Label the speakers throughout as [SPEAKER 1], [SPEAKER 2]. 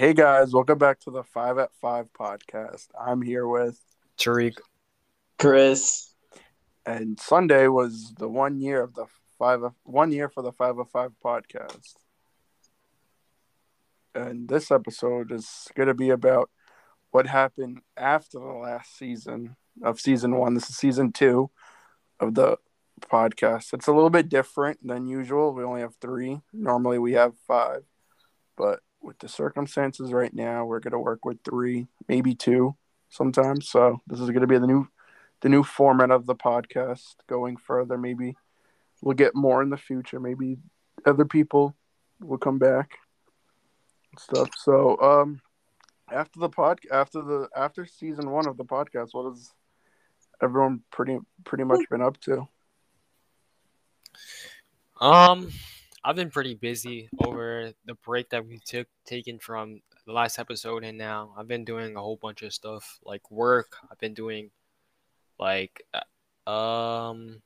[SPEAKER 1] Hey guys, welcome back to the Five at Five podcast. I'm here with
[SPEAKER 2] Tariq.
[SPEAKER 3] Chris.
[SPEAKER 1] and Sunday was the one year of the five one year for the Five at Five podcast. And this episode is gonna be about what happened after the last season of season one. This is season two of the podcast. It's a little bit different than usual. We only have three. Normally we have five. But with the circumstances right now, we're gonna work with three, maybe two sometimes. So this is gonna be the new the new format of the podcast going further. Maybe we'll get more in the future. Maybe other people will come back and stuff. So um after the pod after the after season one of the podcast, what has everyone pretty pretty much been up to?
[SPEAKER 2] Um, I've been pretty busy over the break that we took taken from the last episode and now. I've been doing a whole bunch of stuff like work. I've been doing like uh, um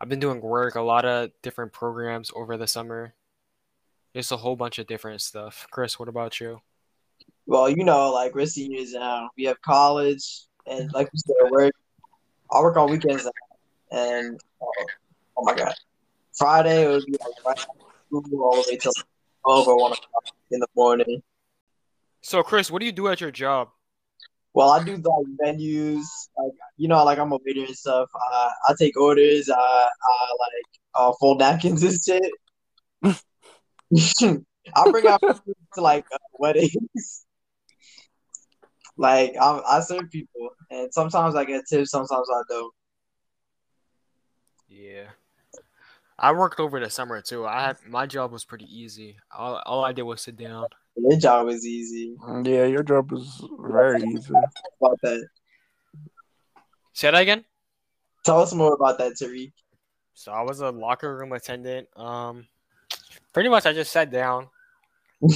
[SPEAKER 2] I've been doing work, a lot of different programs over the summer. Just a whole bunch of different stuff. Chris, what about you?
[SPEAKER 3] Well, you know, like we're seniors now. We have college, and like we work. I work on weekends, now, and uh, oh my god, Friday it would be like right school all the way till twelve or one o'clock in the morning.
[SPEAKER 2] So Chris, what do you do at your job?
[SPEAKER 3] Well, I do like venues, like you know, like I'm a waiter and stuff. Uh, I take orders. I, I like uh, fold napkins and shit. I bring out food to like uh, weddings. like I, I serve people, and sometimes I get tips, sometimes I don't.
[SPEAKER 2] Yeah. I worked over the summer too. I had my job was pretty easy. All, all I did was sit down.
[SPEAKER 3] Your job is easy.
[SPEAKER 1] Yeah, your job was very easy.
[SPEAKER 3] About that,
[SPEAKER 2] Say that again.
[SPEAKER 3] tell us more about that, Tariq.
[SPEAKER 2] So I was a locker room attendant. Um, pretty much I just sat down,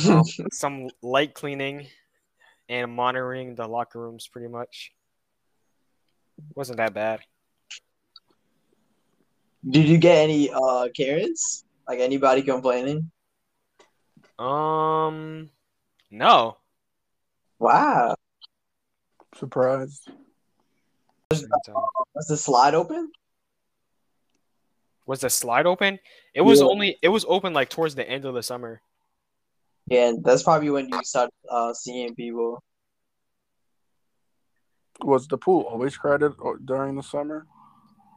[SPEAKER 2] um, some light cleaning, and monitoring the locker rooms. Pretty much, wasn't that bad.
[SPEAKER 3] Did you get any uh Karens? Like anybody complaining?
[SPEAKER 2] Um, no.
[SPEAKER 3] Wow,
[SPEAKER 1] Surprised.
[SPEAKER 3] was the slide open?
[SPEAKER 2] Was the slide open? It was
[SPEAKER 3] Yeah.
[SPEAKER 2] only it was open like towards the end of the summer.
[SPEAKER 3] Yeah, and that's probably when you start uh seeing people.
[SPEAKER 1] Was the pool always crowded during the summer?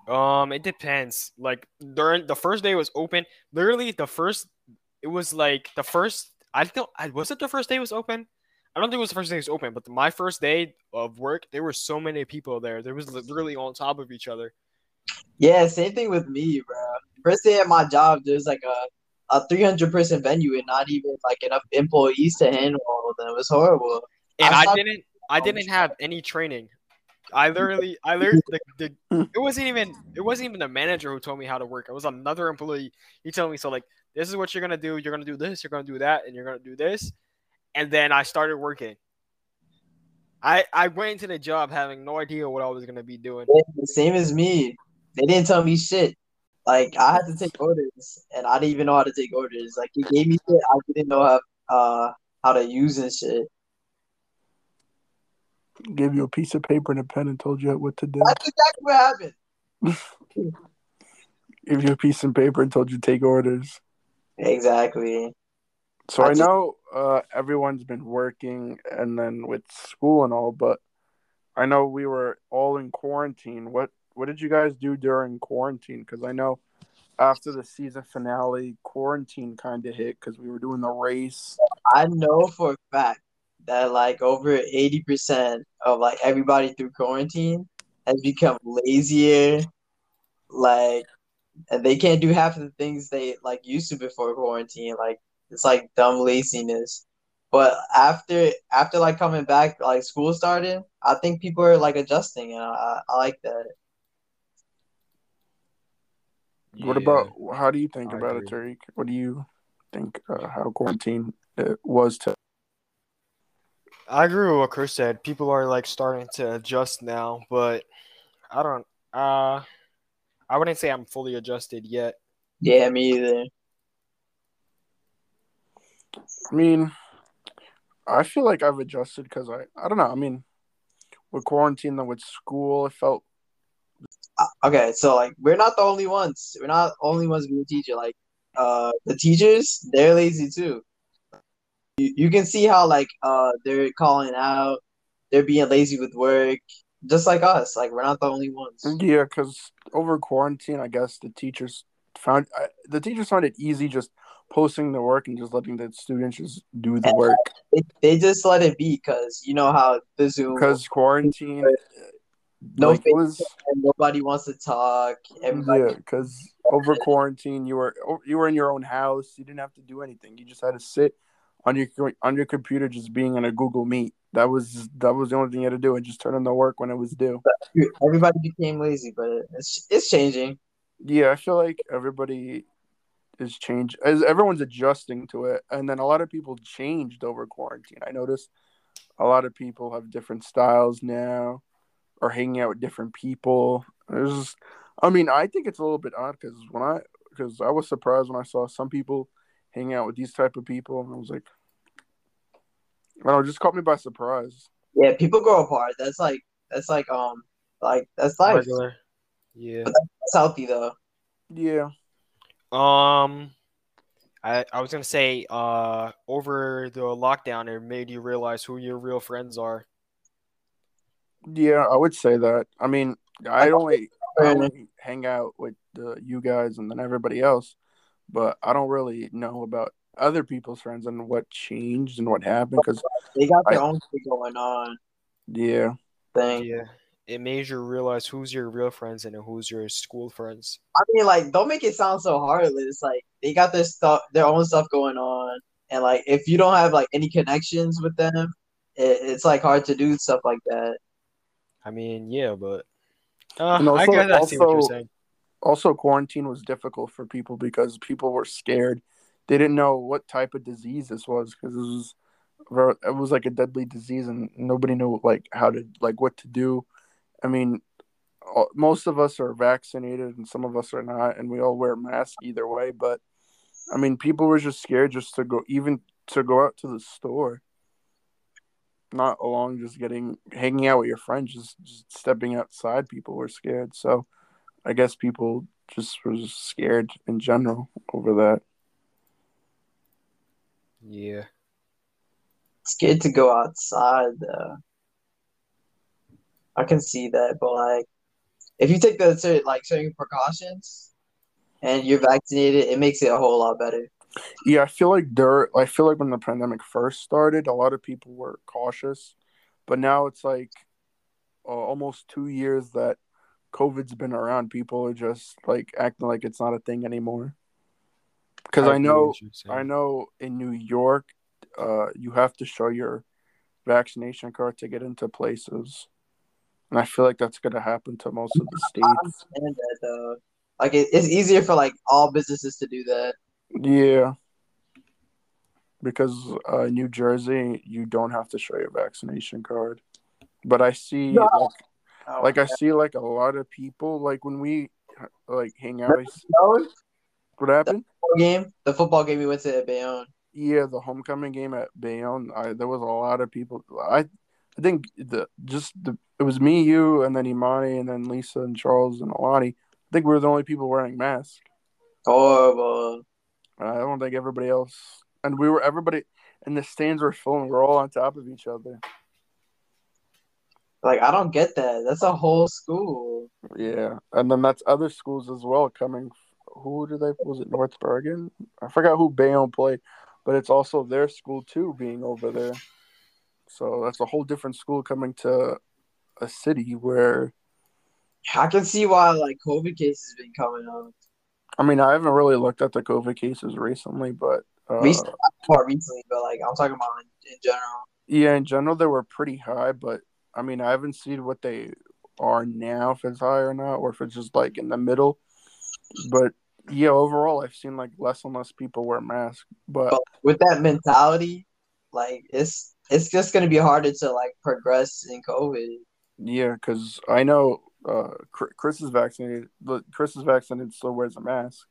[SPEAKER 2] Um, it depends. Like during the first day was open. Literally, the first it was like the first. I don't. I was it the first day was open. I don't think it was the first day it was open, but my first day of work, there were so many people there. There was literally on top of each other.
[SPEAKER 3] Yeah, same thing with me, bro. First day at my job, there's like a a 300 person venue and not even like enough employees to handle all of them. It was horrible.
[SPEAKER 2] and
[SPEAKER 3] I
[SPEAKER 2] I didn't I didn't have any training. I literally I learned the, the it wasn't even it wasn't even the manager who told me how to work. It was another employee. He told me so like this is what you're gonna do. You're gonna do this. You're gonna do that, and you're gonna do this. And then I started working. I I went into the job having no idea what I was gonna be doing.
[SPEAKER 3] Yeah, Same as me. They didn't tell me shit. Like I had to take orders, and I didn't even know how to take orders. Like he gave me shit I didn't know how uh how to use and shit.
[SPEAKER 1] Gave you a piece of paper and a pen and told you what to do.
[SPEAKER 3] That's exactly what happened.
[SPEAKER 1] Gave you a piece of paper and told you to take orders.
[SPEAKER 3] Exactly.
[SPEAKER 1] So
[SPEAKER 3] I
[SPEAKER 1] I
[SPEAKER 3] just-
[SPEAKER 1] know uh, everyone's been working and then with school and all, but I know we were all in quarantine. What what did you guys do during quarantine? Because I know after the season finale, quarantine kind of hit because we were doing the race.
[SPEAKER 3] I know for a fact that like over 80% of like everybody through quarantine has become lazier. Like, and they can't do half of the things they like used to before quarantine. Like, it's like dumb laziness. But after after like coming back, like school started, I think people are like adjusting, and I, I like that.
[SPEAKER 1] What about how do you think
[SPEAKER 2] I
[SPEAKER 1] about it. Tariq? What do you think uh, how quarantine it was to?
[SPEAKER 2] I agree with what Chris said. People are like starting to adjust now, but I don't. Uh, I wouldn't say I'm fully adjusted yet.
[SPEAKER 3] Yeah, me either.
[SPEAKER 1] I mean, I feel like I've adjusted because I I don't know. I mean, with quarantine and with school, it felt
[SPEAKER 3] Uh, Okay, so like we're not the only ones. We're not the only ones being a teacher. Like uh the teachers, they're lazy too. You you can see how like uh they're calling out, they're being lazy with work, just like us. Like we're not the only ones.
[SPEAKER 1] yeah. Because over quarantine, I guess the teachers found I, the teachers found it easy just posting the work and just letting the students just do the work
[SPEAKER 3] They, they just let it be because you know how the Zoom
[SPEAKER 1] because quarantine
[SPEAKER 3] No
[SPEAKER 1] like, was
[SPEAKER 3] nobody wants to talk. Everybody
[SPEAKER 1] yeah because over quarantine you were you were in your own house you didn't have to do anything you just had to sit on your on your computer just being in a google meet. That was that was the only thing you had to do. And just turn in the work when it was due.
[SPEAKER 3] Everybody became lazy, but it's it's changing.
[SPEAKER 1] yeah i feel like everybody is changed as everyone's adjusting to it. And then a lot of people changed over quarantine. I noticed a lot of people have different styles now or hanging out with different people. There's i mean i think it's a little bit odd because when i because i was surprised when i saw some people hang out with these type of people and i was like i don't know just caught me by surprise
[SPEAKER 3] Yeah, people grow apart. That's like that's like um like that's life.
[SPEAKER 2] Regular. Yeah.
[SPEAKER 3] That's healthy though.
[SPEAKER 1] yeah
[SPEAKER 2] Um, I I was gonna say, uh, over the lockdown, it made you realize who your real friends are.
[SPEAKER 1] yeah i would say that i mean i only I only hang out with uh, you guys and then everybody else but i don't really know about other people's friends and what changed and what happened because
[SPEAKER 3] They got their
[SPEAKER 1] I-
[SPEAKER 3] own thing going on.
[SPEAKER 1] yeah
[SPEAKER 3] Thing.
[SPEAKER 2] Yeah. It made you realize who's your real friends and who's your school friends.
[SPEAKER 3] I mean, like, don't make it sound so heartless. Like, they got their stuff, their own stuff going on, and like, if you don't have like any connections with them, it, it's like hard to do stuff like that.
[SPEAKER 2] I mean, yeah, but uh,
[SPEAKER 1] And
[SPEAKER 2] I
[SPEAKER 1] also-
[SPEAKER 2] guess I see what you're saying.
[SPEAKER 1] Also quarantine was difficult for people because people were scared. They didn't know what type of disease this was because it was it was like a deadly disease and nobody knew like how to like what to do. I mean most of us are vaccinated and some of us are not and we all wear masks either way but i mean people were just scared just to go even to go out to the store. Not along just getting hanging out with your friends just, just stepping outside people were scared. So I guess people just were scared in general over that.
[SPEAKER 2] Yeah.
[SPEAKER 3] Scared to go outside though. I can see that, but like, if you take the certain like certain precautions and you're vaccinated, it makes it a whole lot better.
[SPEAKER 1] Yeah, I feel like there. I feel like when the pandemic first started, a lot of people were cautious, but now it's like uh, almost two years that COVID's been around. People are just like acting like it's not a thing anymore. Because I
[SPEAKER 2] get
[SPEAKER 1] know,
[SPEAKER 2] what you're saying.
[SPEAKER 1] I know in New York, uh, you have to show your vaccination card to get into places, and I feel like that's gonna happen to most of the states.
[SPEAKER 3] And that though, like it, it's easier for like all businesses to do that.
[SPEAKER 1] Yeah. Because uh, New Jersey, you don't have to show your vaccination card. But I see,
[SPEAKER 3] No.
[SPEAKER 1] like,
[SPEAKER 3] Oh,
[SPEAKER 1] like I see, like a lot of people, like when we like hang out. I see, what happened?
[SPEAKER 3] football game, the football game we went to at Bayonne.
[SPEAKER 1] Yeah, the homecoming game at Bayonne. I there was a lot of people. I, I think the just the it was me, you, and then Imani, and then Lisa and Charles and Alani. I think we were the only people wearing masks.
[SPEAKER 3] Horrible.
[SPEAKER 1] I don't think everybody else. And we were everybody, and the stands were full, and we're all on top of each other.
[SPEAKER 3] Like I don't get that. That's a whole school.
[SPEAKER 1] Yeah, and then that's other schools as well coming. Who do they? Was it North Bergen? I forgot who Bayonne played, but it's also their school too being over there. So that's a whole different school coming to a city where
[SPEAKER 3] I can see why like COVID cases been coming up.
[SPEAKER 1] I mean I haven't really looked at the COVID cases recently, but uh,
[SPEAKER 3] Recently, more recently, but like I'm talking about in, in general.
[SPEAKER 1] yeah, in general they were pretty high. But I mean I haven't seen what they are now if it's high or not, or if it's just like in the middle. But yeah, overall I've seen like less and less people wear masks, but
[SPEAKER 3] But with that mentality, like it's it's just gonna be harder to like progress in COVID.
[SPEAKER 1] Yeah, because I know uh, Chris Chris is vaccinated. Chris is vaccinated, still wears a mask.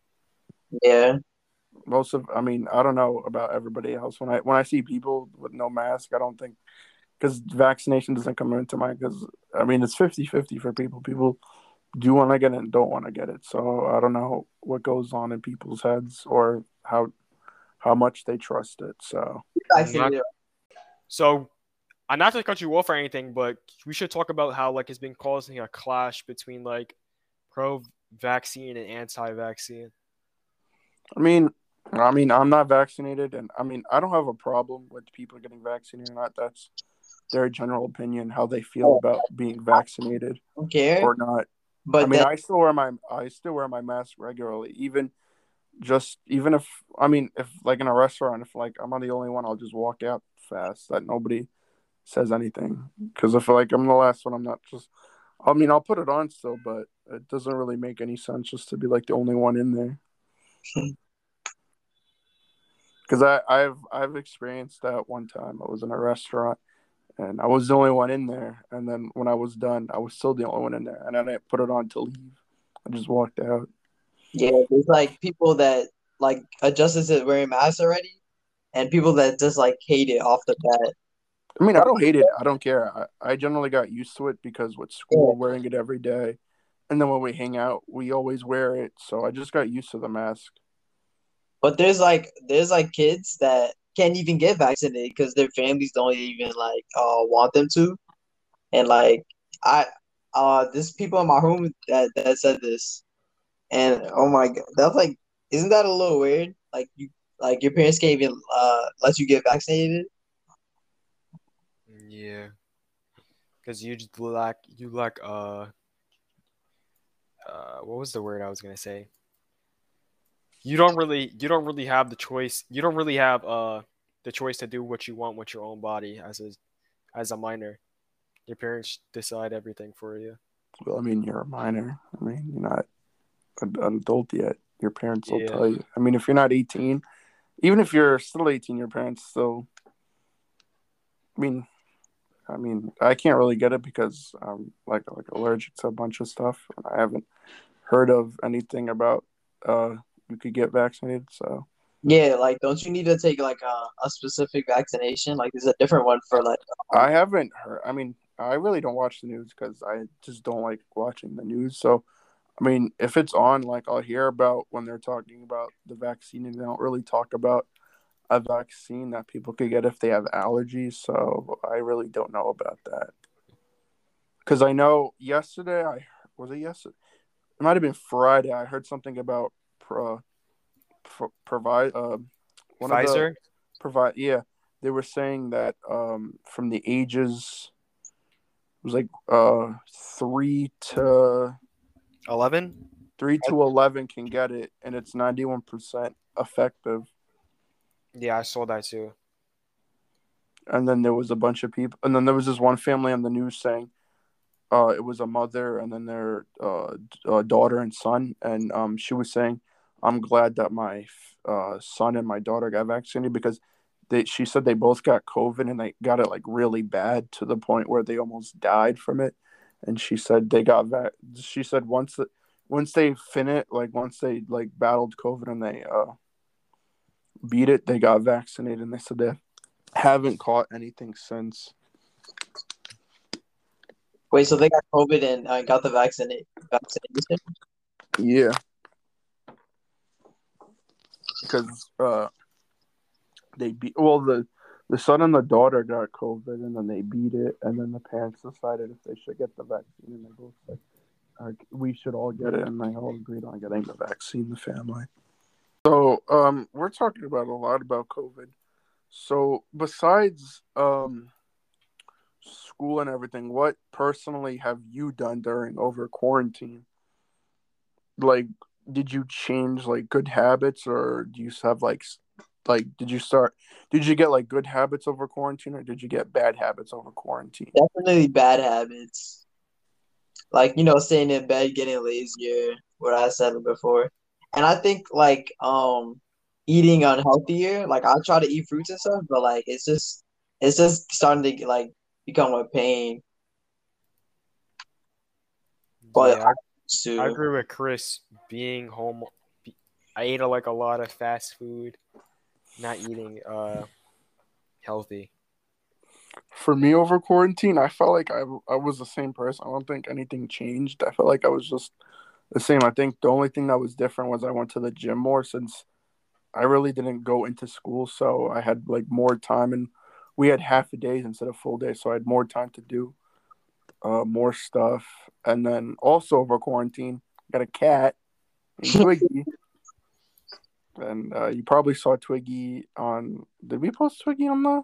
[SPEAKER 3] Yeah,
[SPEAKER 1] most of I mean I don't know about everybody else. When I when I see people with no mask, I don't think because vaccination doesn't come into mind. Because I mean it's 50-50 for people. People do want to get it and don't want to get it. So I don't know what goes on in people's heads or how how much they trust it. So
[SPEAKER 3] Vaccinated.
[SPEAKER 2] So, I'm not to cut you off or anything, but we should talk about how like it's been causing a clash between like pro-vaccine and anti-vaccine.
[SPEAKER 1] I mean, I mean, I'm not vaccinated, and I mean, I don't have a problem with people getting vaccinated or not. That's their general opinion, how they feel oh. about being vaccinated
[SPEAKER 3] don't
[SPEAKER 1] or not.
[SPEAKER 3] But
[SPEAKER 1] I mean,
[SPEAKER 3] then-
[SPEAKER 1] I still wear my I still wear my mask regularly, even just even if I mean, if like in a restaurant, if like I'm not the only one, I'll just walk out fast that nobody says anything because if like I'm the last one, I'm not just. I mean, I'll put it on still, but it doesn't really make any sense just to be like the only one in there. Hmm. Because I I've I've experienced that one time. I was in a restaurant and I was the only one in there. And then when I was done, I was still the only one in there, and I didn't put it on to leave. I just walked out.
[SPEAKER 3] yeah, there's like people that like adjusted to it wearing masks already, and people that just like hate it off the bat.
[SPEAKER 1] I mean, I don't hate it. I don't care. I, I generally got used to it because with school, wearing it every day, and then when we hang out, we always wear it. So I just got used to the mask.
[SPEAKER 3] But there's like there's like kids that can't even get vaccinated because their families don't even like uh want them to, and like I uh there's people in my room that that said this, and oh my god, that's like isn't that a little weird? Like you like your parents can't even uh let you get vaccinated.
[SPEAKER 2] Yeah, because you just lack you lack uh uh what was the word I was gonna say? You don't really you don't really have the choice. You don't really have uh the choice to do what you want with your own body as a as a minor. Your parents decide everything for you.
[SPEAKER 1] Well, I mean, you're a minor. I mean, you're not an adult yet. Your parents will
[SPEAKER 2] Yeah.
[SPEAKER 1] tell you. I mean, if you're not 18, even if you're still 18, your parents still. I mean, I mean, I can't really get it because I'm like like allergic to a bunch of stuff, and I haven't heard of anything about uh you could get vaccinated. So
[SPEAKER 3] Yeah, like don't you need to take like a, a specific vaccination? Like there's a different one for like
[SPEAKER 1] I haven't heard. I mean, I really don't watch the news because I just don't like watching the news. So, I mean, if it's on, like I'll hear about when they're talking about the vaccine, and they don't really talk about a vaccine that people could get if they have allergies. So I really don't know about that. Because I know yesterday, I was it yesterday. It might have been Friday. I heard something about pro, pro, provide uh, one of the
[SPEAKER 2] Pfizer.
[SPEAKER 1] provide yeah they were saying that um from the ages it was like uh three to
[SPEAKER 2] Eleven.
[SPEAKER 1] three to eleven can get it and it's 91 percent effective
[SPEAKER 2] Yeah, I saw that too.
[SPEAKER 1] and then there was a bunch of people and then there was this one family on the news saying uh it was a mother and then their uh, uh daughter and son and um she was saying i'm glad that my uh son and my daughter got vaccinated because they she said they both got covid and they got it like really bad to the point where they almost died from it and she said they got va- she said once the once they fin it like once they like battled covid and they uh beat it they got vaccinated and they said they haven't caught anything since.
[SPEAKER 3] Wait, so they got COVID and uh, got the vaccine vaccination?
[SPEAKER 1] Yeah. Because uh, they beat well the the son and the daughter got COVID and then they beat it and then the parents decided if they should get the vaccine and they both said uh, we should all get it and they all agreed on getting the vaccine. The family. So um, we're talking about a lot about COVID. So besides um, school and everything, what personally have you done during over quarantine? Like, did you change like good habits, or do you have like, like, did you start? Did you get like good habits over quarantine, or did you get bad habits over quarantine?
[SPEAKER 3] Definitely bad habits. Like, you know, staying in bed, getting lazier, what I said before. And I think like um eating unhealthier, like I try to eat fruits and stuff, but like it's just it's just starting to like become a pain. But
[SPEAKER 2] yeah,
[SPEAKER 3] to
[SPEAKER 2] I, I agree with Chris. Being home, I ate like a lot of fast food, not eating uh healthy.
[SPEAKER 1] For me over quarantine, I felt like I I was the same person. I don't think anything changed. I felt like I was just the same. I think the only thing that was different was I went to the gym more since I really didn't go into school, so I had like more time and we had half a days instead of full days, so I had more time to do uh, more stuff. And then also over quarantine, got a cat, Twiggy. and uh, you probably saw Twiggy on. Did we post Twiggy on the?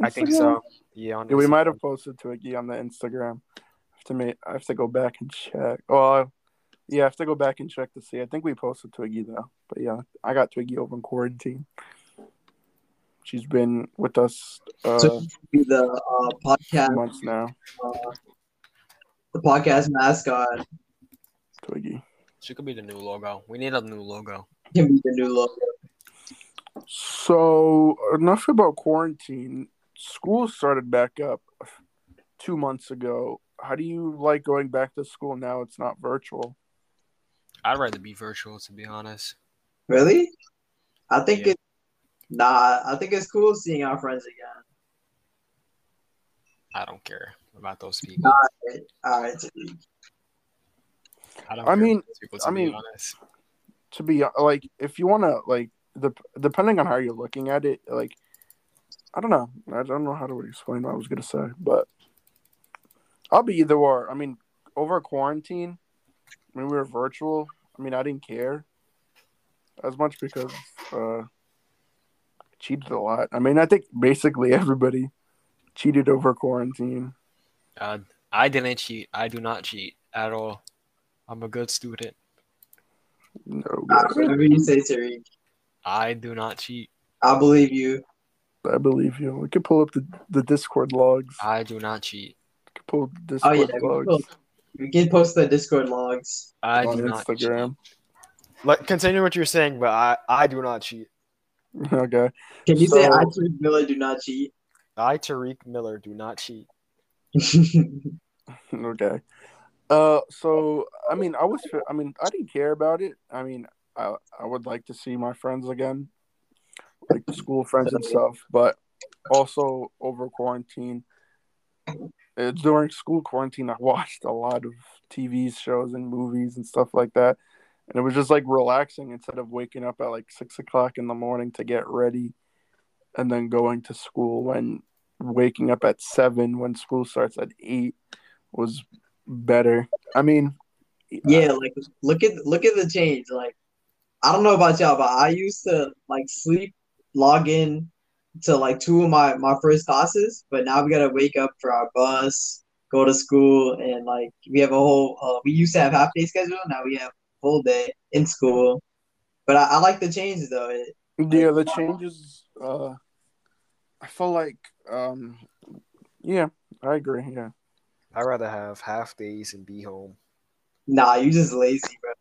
[SPEAKER 2] I think so. Yeah,
[SPEAKER 1] Yeah, we might have posted Twiggy on the Instagram. I have to make. I have to go back and check. Oh, yeah, I have to go back and check to see. I think we posted Twiggy though. But yeah, I got Twiggy over in quarantine. She's been with us uh,
[SPEAKER 3] So be the uh, podcast,
[SPEAKER 1] months now.
[SPEAKER 3] uh, the podcast mascot
[SPEAKER 1] Twiggy.
[SPEAKER 2] She could be the new logo. We need a new logo.
[SPEAKER 3] can be the new logo.
[SPEAKER 1] So enough about quarantine. School started back up two months ago. How do you like going back to school now? It's not virtual.
[SPEAKER 2] I'd rather be virtual, to be honest.
[SPEAKER 3] Really? I think
[SPEAKER 2] Yeah.
[SPEAKER 3] it. Nah, I think it's cool seeing our friends again.
[SPEAKER 2] I don't care about those people.
[SPEAKER 3] All right, Tariq.
[SPEAKER 2] I don't.
[SPEAKER 1] I
[SPEAKER 2] care
[SPEAKER 1] mean-
[SPEAKER 2] about those people, to
[SPEAKER 1] I
[SPEAKER 2] be
[SPEAKER 1] mean-
[SPEAKER 2] honest.
[SPEAKER 1] To be like, if you want to like the depending on how you're looking at it, like I don't know. I don't know how to explain what I was gonna say, but I'll be either or. I mean, over quarantine, when we were virtual, I mean, I didn't care as much because uh, I cheated a lot. I mean, I think basically everybody cheated over quarantine.
[SPEAKER 2] Uh, I didn't cheat. I do not cheat at all. I'm a good student.
[SPEAKER 1] No,
[SPEAKER 3] All
[SPEAKER 1] good.
[SPEAKER 3] Whatever you say, Tariq.
[SPEAKER 2] I do not cheat.
[SPEAKER 3] I believe you.
[SPEAKER 1] I believe you. We could pull up the, the Discord logs.
[SPEAKER 2] I do not cheat.
[SPEAKER 1] We could pull up the
[SPEAKER 3] Oh
[SPEAKER 1] Discord
[SPEAKER 3] yeah, we
[SPEAKER 1] logs
[SPEAKER 3] can, we can post the Discord logs.
[SPEAKER 2] I
[SPEAKER 1] on
[SPEAKER 2] do not cheat.
[SPEAKER 1] Instagram.
[SPEAKER 2] Like, continue what you're saying, but I, I do not cheat.
[SPEAKER 1] okay.
[SPEAKER 3] Can you say I, Tariq Miller, do not cheat?
[SPEAKER 2] I, Tariq Miller, do not cheat.
[SPEAKER 1] Okay. Uh, so I mean, I was, I mean, I didn't care about it. I mean, I I would like to see my friends again, like the school friends and stuff. But also over quarantine, uh, during school quarantine, I watched a lot of TV shows and movies and stuff like that, and it was just like relaxing instead of waking up at like six o'clock in the morning to get ready, and then going to school when waking up at seven when school starts at eight was better. I mean,
[SPEAKER 3] yeah, like look at look at the change. Like I don't know about y'all, but I used to like sleep, log in to like two of my my first classes, but now we gotta wake up for our bus, go to school, and like we have a whole. Uh, we used to have half day schedule, now we have full day in school. But I, I like the changes though. It,
[SPEAKER 1] yeah, the changes. Uh, I feel like, um, yeah, I agree. Yeah,
[SPEAKER 2] I'd rather have half days and be home.
[SPEAKER 3] nah, you just lazy, bro.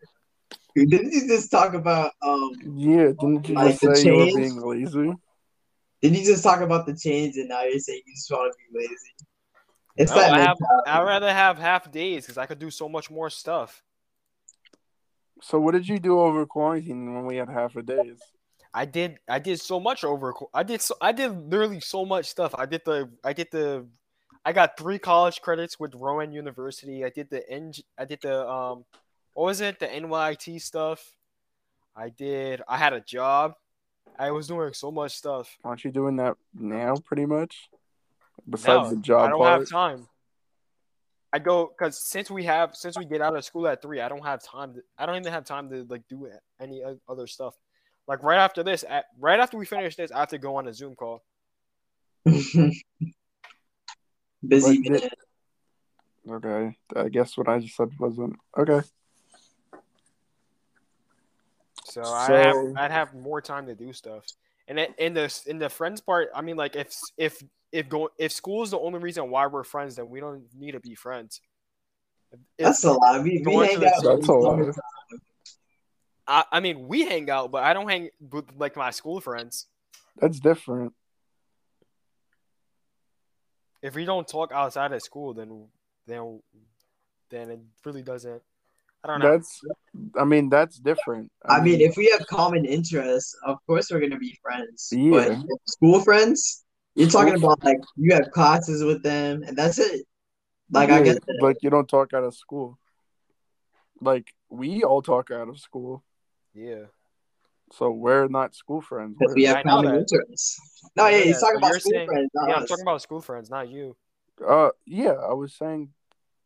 [SPEAKER 3] Didn't you just talk about um?
[SPEAKER 1] yeah. Didn't you
[SPEAKER 3] Like
[SPEAKER 1] just say you were being lazy?
[SPEAKER 3] Didn't you just talk about the change, and now you're saying you just want to be lazy? It's
[SPEAKER 2] No,
[SPEAKER 3] that
[SPEAKER 2] I have. I'd rather have half days because I could do so much more stuff.
[SPEAKER 1] So, what did you do over quarantine when we had half a days?
[SPEAKER 2] I did I did so much over I did so I did literally so much stuff. I did the I did the I got three college credits with Rowan University. I did the N I did the um what was it? The NYIT stuff. I did I had a job. I was doing so much stuff.
[SPEAKER 1] Aren't you doing that now, pretty much? Besides
[SPEAKER 2] No,
[SPEAKER 1] the job
[SPEAKER 2] I don't
[SPEAKER 1] part.
[SPEAKER 2] have time. I go because since we have since we get out of school at three, I don't have time. To, I don't even have time to like do any other stuff. Like right after this, at, right after we finish this, I have to go on a Zoom call.
[SPEAKER 3] Busy
[SPEAKER 1] But Okay, I guess what I just said wasn't okay.
[SPEAKER 2] So, I have I'd have more time to do stuff. And it, in the in the friends part, I mean, like if if if go if school is the only reason why we're friends, then we don't need to be friends. If-
[SPEAKER 3] That's a lot. We, we hang out.
[SPEAKER 1] That's a lot.
[SPEAKER 2] I, I mean, we hang out, but I don't hang with like my school friends.
[SPEAKER 1] That's different.
[SPEAKER 2] If we don't talk outside of school, then then then it really doesn't. I don't know.
[SPEAKER 1] That's, I mean, that's different.
[SPEAKER 3] I mean, if we have common interests, of course we're gonna be friends.
[SPEAKER 1] Yeah.
[SPEAKER 3] But school friends, you're talking about like you have classes with them, and that's it. Like I
[SPEAKER 1] Yeah,
[SPEAKER 3] get that.
[SPEAKER 1] like you don't talk out of school. Like we all talk out of school,
[SPEAKER 2] Yeah.
[SPEAKER 1] so we're not school friends. We're-
[SPEAKER 3] we have
[SPEAKER 2] I know
[SPEAKER 3] common interests. No, yeah,
[SPEAKER 2] Yeah,
[SPEAKER 3] he's talking
[SPEAKER 2] but
[SPEAKER 3] about school
[SPEAKER 2] saying-
[SPEAKER 3] friends. Not
[SPEAKER 2] Yeah, I'm talking about school friends, not you.
[SPEAKER 1] Uh, yeah, I was saying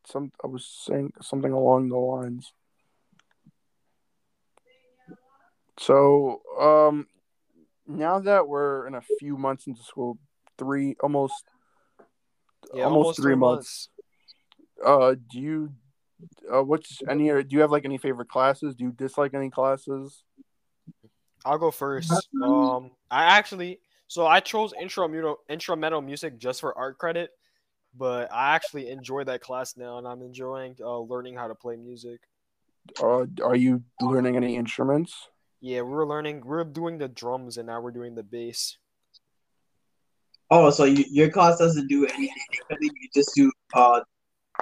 [SPEAKER 1] some. I was saying something along the lines. So, um, now that we're in a few months into school, three almost,
[SPEAKER 2] Yeah,
[SPEAKER 1] almost, three months. Uh, do you, uh, what's any? Do you have like any favorite classes? Do you dislike any classes?
[SPEAKER 2] I'll go first. Um, I actually, so I chose intro instrumental music just for art credit, but I actually enjoy that class now, and I'm enjoying uh, learning how to play music.
[SPEAKER 1] Uh, are you learning any instruments?
[SPEAKER 2] Yeah, we're learning, we are doing the drums, and now we're doing the bass.
[SPEAKER 3] Oh, so you, your class doesn't do anything differently. You just do uh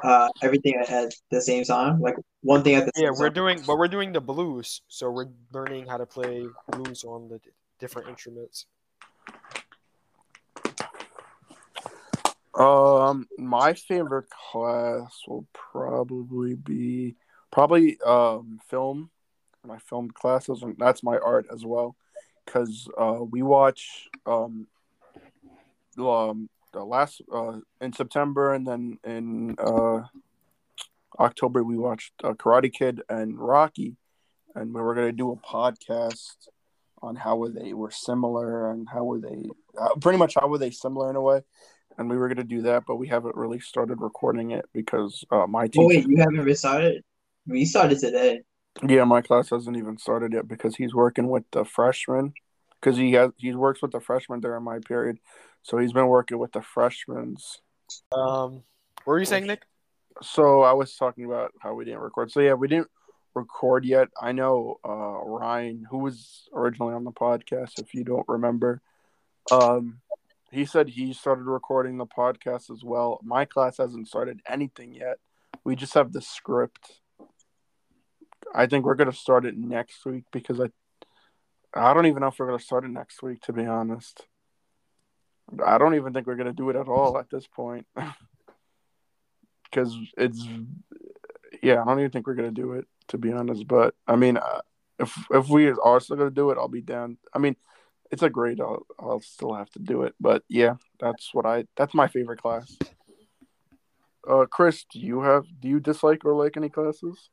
[SPEAKER 3] uh everything at the same time, like one thing at the same
[SPEAKER 2] Yeah, we're
[SPEAKER 3] time.
[SPEAKER 2] doing, but we're doing the blues, so we're learning how to play blues on the d- different instruments.
[SPEAKER 1] Um, my favorite class will probably be probably um film. My film classes, and that's my art as well, because uh, we watch um, um the last uh in September and then in uh October we watched uh, Karate Kid and Rocky, and we were gonna do a podcast on how were they were similar and how were they uh, pretty much how were they similar in a way and we were going to do that, but we haven't really started recording it because uh, my
[SPEAKER 3] Oh wait, you haven't restarted? We started today.
[SPEAKER 1] yeah, my class hasn't even started yet because he's working with the freshmen because he has he works with the freshmen during my period, so he's been working with the freshmen.
[SPEAKER 2] Um, what were you saying, Nick?
[SPEAKER 1] So I was talking about how we didn't record. So yeah, we didn't record yet. I know uh, Ryan, who was originally on the podcast, if you don't remember, um, he said he started recording the podcast as well. My class hasn't started anything yet. We just have the script. I think we're gonna start it next week because I, I don't even know if we're gonna start it next week. To be honest, I don't even think we're gonna do it at all at this point. Because it's, yeah, I don't even think we're gonna do it to be honest. But I mean, uh, if if we are still gonna do it, I'll be down. I mean, it's a grade. I'll I'll still have to do it. But yeah, that's what I. That's my favorite class. Uh, Chris, do you have do you dislike or like any classes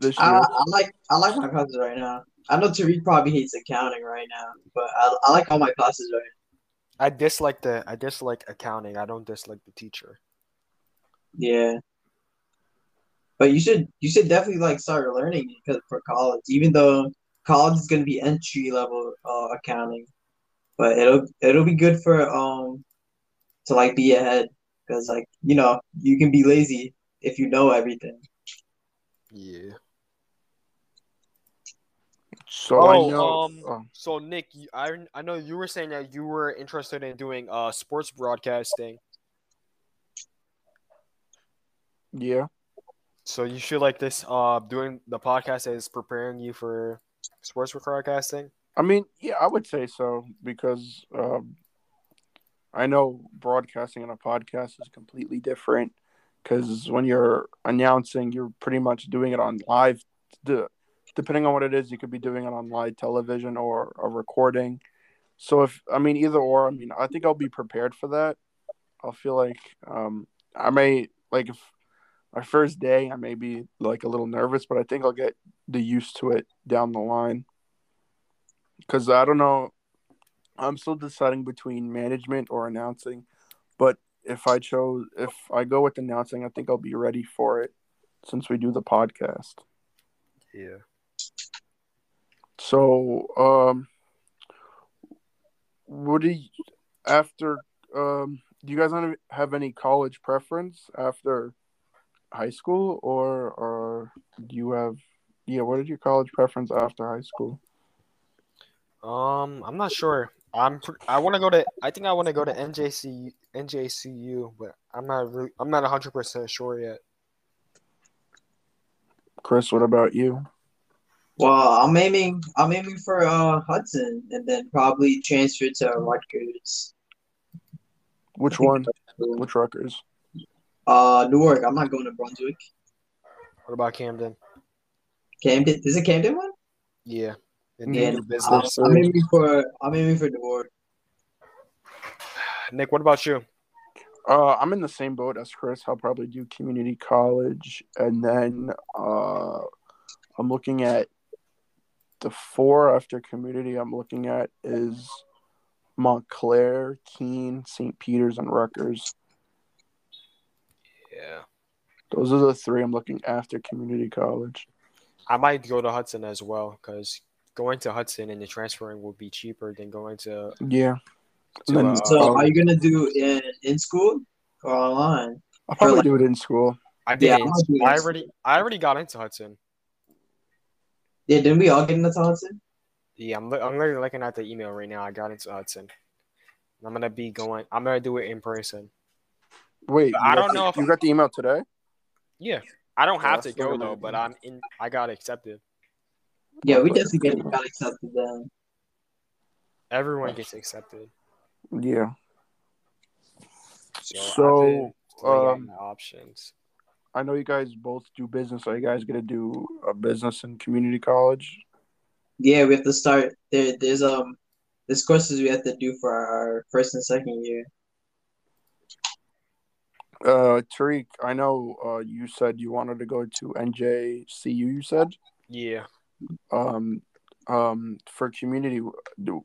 [SPEAKER 1] this year?
[SPEAKER 3] I, I like I like my classes right now. I know Tariq probably hates accounting right now, but I, I like all my classes right now.
[SPEAKER 2] I dislike the I dislike accounting. I don't dislike the teacher.
[SPEAKER 3] Yeah. But you should you should definitely like start learning because for college, even though college is gonna be entry level uh, accounting, but it'll it'll be good for um to like be ahead because like you know you can be lazy if you know everything.
[SPEAKER 2] Yeah.
[SPEAKER 1] So I
[SPEAKER 2] Oh,
[SPEAKER 1] know.
[SPEAKER 2] um,
[SPEAKER 1] oh,
[SPEAKER 2] So Nick, I I know you were saying that you were interested in doing uh sports broadcasting.
[SPEAKER 1] yeah.
[SPEAKER 2] So you feel like this uh doing the podcast is preparing you for sports broadcasting?
[SPEAKER 1] I mean, yeah, I would say so because um, I know broadcasting on a podcast is completely different. Because when you're announcing, you're pretty much doing it on live. The depending on what it is, you could be doing it on live television or a recording. So if I mean either or, I mean I think I'll be prepared for that. I'll feel like um, I may like if my first day I may be like a little nervous, but I think I'll get the used to it down the line because I don't know. I'm still deciding between management or announcing, but if I chose, if I go with announcing, I think I'll be ready for it since we do the podcast.
[SPEAKER 2] Yeah.
[SPEAKER 1] So, um, what do you, after, um, do you guys have any college preference after high school or, or do you have, yeah, what is your college preference after high school?
[SPEAKER 2] Um, I'm not sure. I'm I want to go to I think I want to go to NJC NJCU, but I'm not really I'm not 100% sure yet.
[SPEAKER 1] Chris, what about you?
[SPEAKER 3] Well, I'm aiming. I'm aiming for uh Hudson, and then probably transfer to Rutgers.
[SPEAKER 1] Which one? Which Rutgers?
[SPEAKER 3] Uh, Newark. I'm not going to Brunswick.
[SPEAKER 2] What about Camden?
[SPEAKER 3] Camden. Is it Camden one?
[SPEAKER 2] Yeah.
[SPEAKER 3] Yeah. I'm. I'm aiming for. I'm aiming for Newark.
[SPEAKER 2] Nick, what about you?
[SPEAKER 1] Uh, I'm in the same boat as Chris. I'll probably do community college, and then uh, I'm looking at the four after community. I'm looking at is Montclair, Kean, St. Peter's, and Rutgers.
[SPEAKER 2] Yeah.
[SPEAKER 1] Those are the three I'm looking after community college.
[SPEAKER 2] I might go to Hudson as well because going to Hudson and the transferring will be cheaper than going to.
[SPEAKER 1] Yeah,
[SPEAKER 2] to
[SPEAKER 1] then-
[SPEAKER 2] uh,
[SPEAKER 3] So,
[SPEAKER 1] Um,
[SPEAKER 3] are you gonna do in in school or online?
[SPEAKER 1] I'll probably
[SPEAKER 3] like-
[SPEAKER 1] do it in school.
[SPEAKER 2] I did.
[SPEAKER 3] Yeah. I'm gonna do it
[SPEAKER 2] I already. I already got into Hudson.
[SPEAKER 3] Yeah, didn't we all get into Hudson?
[SPEAKER 2] Yeah, I'm. I'm literally looking at the email right now. I got into Hudson. I'm gonna be going. I'm gonna do it in person.
[SPEAKER 1] Wait,
[SPEAKER 2] I don't
[SPEAKER 1] the-
[SPEAKER 2] know if-
[SPEAKER 1] you got the email today.
[SPEAKER 2] Yeah, I don't
[SPEAKER 1] Yeah,
[SPEAKER 2] have to go though,
[SPEAKER 1] gonna
[SPEAKER 2] but. I'm in. I got accepted.
[SPEAKER 3] Yeah, we
[SPEAKER 1] Okay.
[SPEAKER 3] definitely get, got accepted then.
[SPEAKER 2] Everyone gets accepted.
[SPEAKER 1] Yeah.
[SPEAKER 2] So,
[SPEAKER 1] So,
[SPEAKER 2] I've been weighing out
[SPEAKER 1] um,
[SPEAKER 2] options.
[SPEAKER 1] I know you guys both do business. Are you guys gonna do a business in community college?
[SPEAKER 3] Yeah, we have to start. There, there's um, there's courses we have to do for our first and second year.
[SPEAKER 1] Uh, Tariq, I know uh, you said you wanted to go to NJCU. You said
[SPEAKER 2] Yeah.
[SPEAKER 1] um, um, for community. Do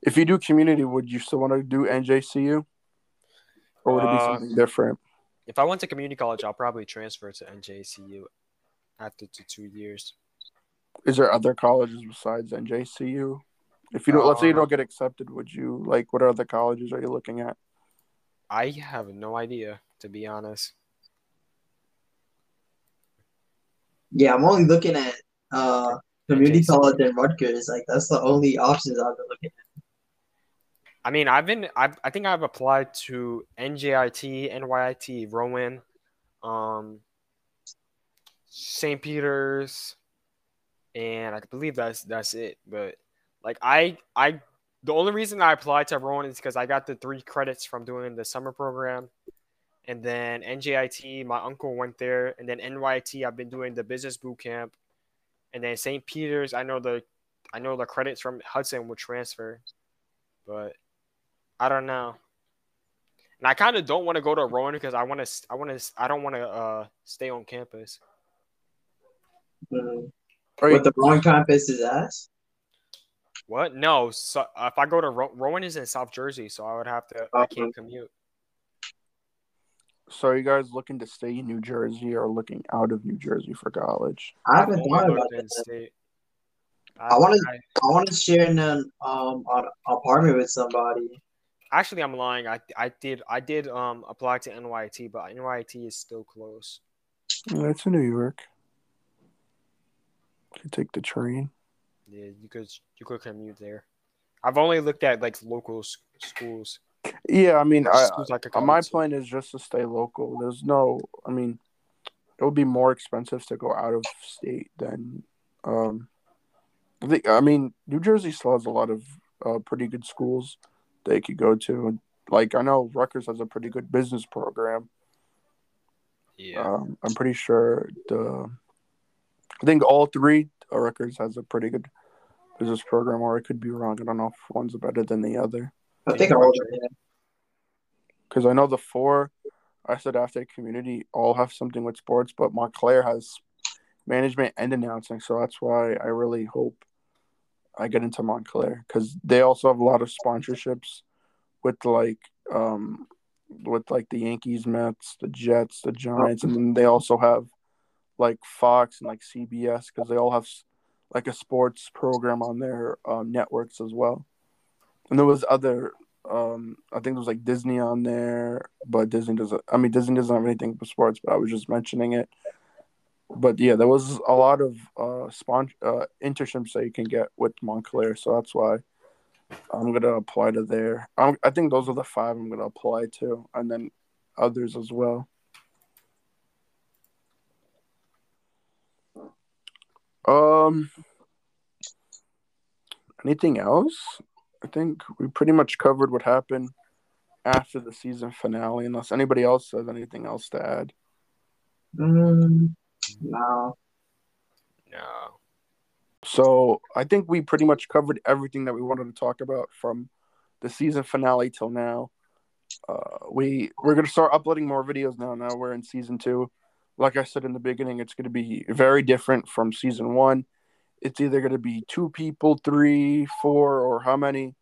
[SPEAKER 1] if you do community, would you still want to do NJCU, or would it be
[SPEAKER 2] Uh,
[SPEAKER 1] something different?
[SPEAKER 2] If I went to community college, I'll probably transfer to NJCU after the two years.
[SPEAKER 1] Is there other colleges besides NJCU? If you don't, let's say you
[SPEAKER 2] Uh,
[SPEAKER 1] don't get accepted, would you like what other colleges are you looking at?
[SPEAKER 2] I have no idea, to be honest.
[SPEAKER 3] Yeah, I'm only looking at uh community
[SPEAKER 2] NJC.
[SPEAKER 3] college and Rutgers. Like that's the only options I've been looking at.
[SPEAKER 2] I mean, I've been, I, I think I've applied to NJIT, NYIT, Rowan, um, St. Peter's, and I believe that's that's it. But like, I, I, the only reason I applied to Rowan is because I got the three credits from doing the summer program, and then NJIT, my uncle went there, and then NYIT, I've been doing the business boot camp, and then St. Peter's, I know the, I know the credits from Hudson will transfer, but. I don't know. And I kind of don't want to go to Rowan because I want to. I want to. I don't want to uh, stay on campus.
[SPEAKER 1] Are you,
[SPEAKER 3] What the wrong campus is ass?
[SPEAKER 2] What? No. So uh, if I go to Ro- Rowan is in South Jersey, so I would have to. I can't commute.
[SPEAKER 1] so are you guys looking to stay in New Jersey or looking out of New Jersey for college?
[SPEAKER 3] I haven't
[SPEAKER 2] only
[SPEAKER 3] thought about
[SPEAKER 2] looked
[SPEAKER 3] that.
[SPEAKER 2] state.
[SPEAKER 3] I wanna- I want to share an um an apartment with somebody.
[SPEAKER 2] Actually, I'm lying. I I did I did um apply to NYIT, but NYIT is still close.
[SPEAKER 1] That's in New York. You take the train.
[SPEAKER 2] Yeah, you could you could commute there. I've only looked at like local schools.
[SPEAKER 1] Yeah, I mean, I,
[SPEAKER 2] I
[SPEAKER 1] my
[SPEAKER 2] to.
[SPEAKER 1] plan is just to stay local. There's no, I mean, it would be more expensive to go out of state than, um, I think. I mean, New Jersey still has a lot of uh, pretty good schools they could go to. Like I know Rutgers has a pretty good business program.
[SPEAKER 2] Yeah.
[SPEAKER 1] Um, I'm pretty sure the, I think all three uh, Rutgers has a pretty good business program, or I could be wrong. I don't know if one's better than the other
[SPEAKER 3] I think
[SPEAKER 2] you
[SPEAKER 3] all
[SPEAKER 2] watch
[SPEAKER 1] because I know the four I said after community all have something with sports, but Montclair has management and announcing, so that's why I really hope I get into Montclair because they also have a lot of sponsorships with like um with like the Yankees, Mets, the Jets, the Giants, and then they also have like Fox and like CBS because they all have like a sports program on their um, networks as well. And there was other um I think there was like Disney on there, but Disney doesn't I mean Disney doesn't have anything for sports, but I was just mentioning it. But yeah, there was a lot of uh uh internships that you can get with Montclair, so that's why I'm gonna apply to there. I'm, I think those are the five I'm gonna apply to, and then others as well. Um, anything else? I think we pretty much covered what happened after the season finale, unless anybody else has anything else to add.
[SPEAKER 3] Mm, no.
[SPEAKER 2] No.
[SPEAKER 1] So I think we pretty much covered everything that we wanted to talk about from the season finale till now. Uh, we we're gonna start uploading more videos now. Now we're in season two. Like I said in the beginning, it's gonna be very different from season one. It's either gonna be two people, three, four, or how many.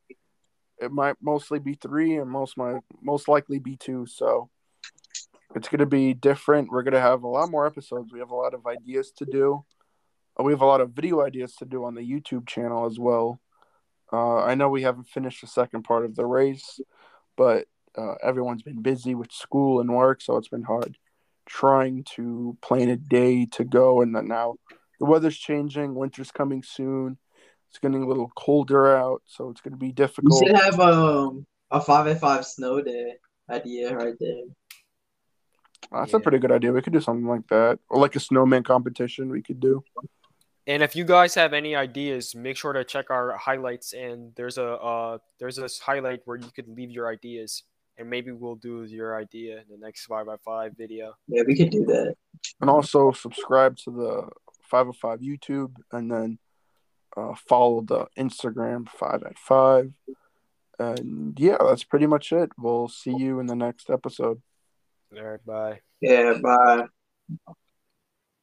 [SPEAKER 1] It might mostly be three, and most might most likely be two. So it's gonna be different. We're gonna have a lot more episodes. We have a lot of ideas to do. Uh, We have a lot of video ideas to do on the YouTube channel as well. Uh, I know we haven't finished the second part of the race, but uh, everyone's been busy with school and work, so it's been hard trying to plan a day to go. And now the weather's changing, winter's coming soon. It's getting a little colder out, so it's going to be difficult.
[SPEAKER 3] We should have um a five at five snow day idea right there.
[SPEAKER 1] That's a pretty good idea. We could do something like that, or like a snowman competition. We could do.
[SPEAKER 2] And if you guys have any ideas, make sure to check our highlights. And there's a uh, there's this highlight where you could leave your ideas, and maybe we'll do your idea in the next five by five video.
[SPEAKER 3] Yeah, we could do that.
[SPEAKER 1] and also subscribe to the 505 YouTube and then uh, follow the Instagram 5 at 5. And yeah, that's pretty much it. We'll see you in the next episode.
[SPEAKER 2] All right, bye.
[SPEAKER 3] Yeah, bye.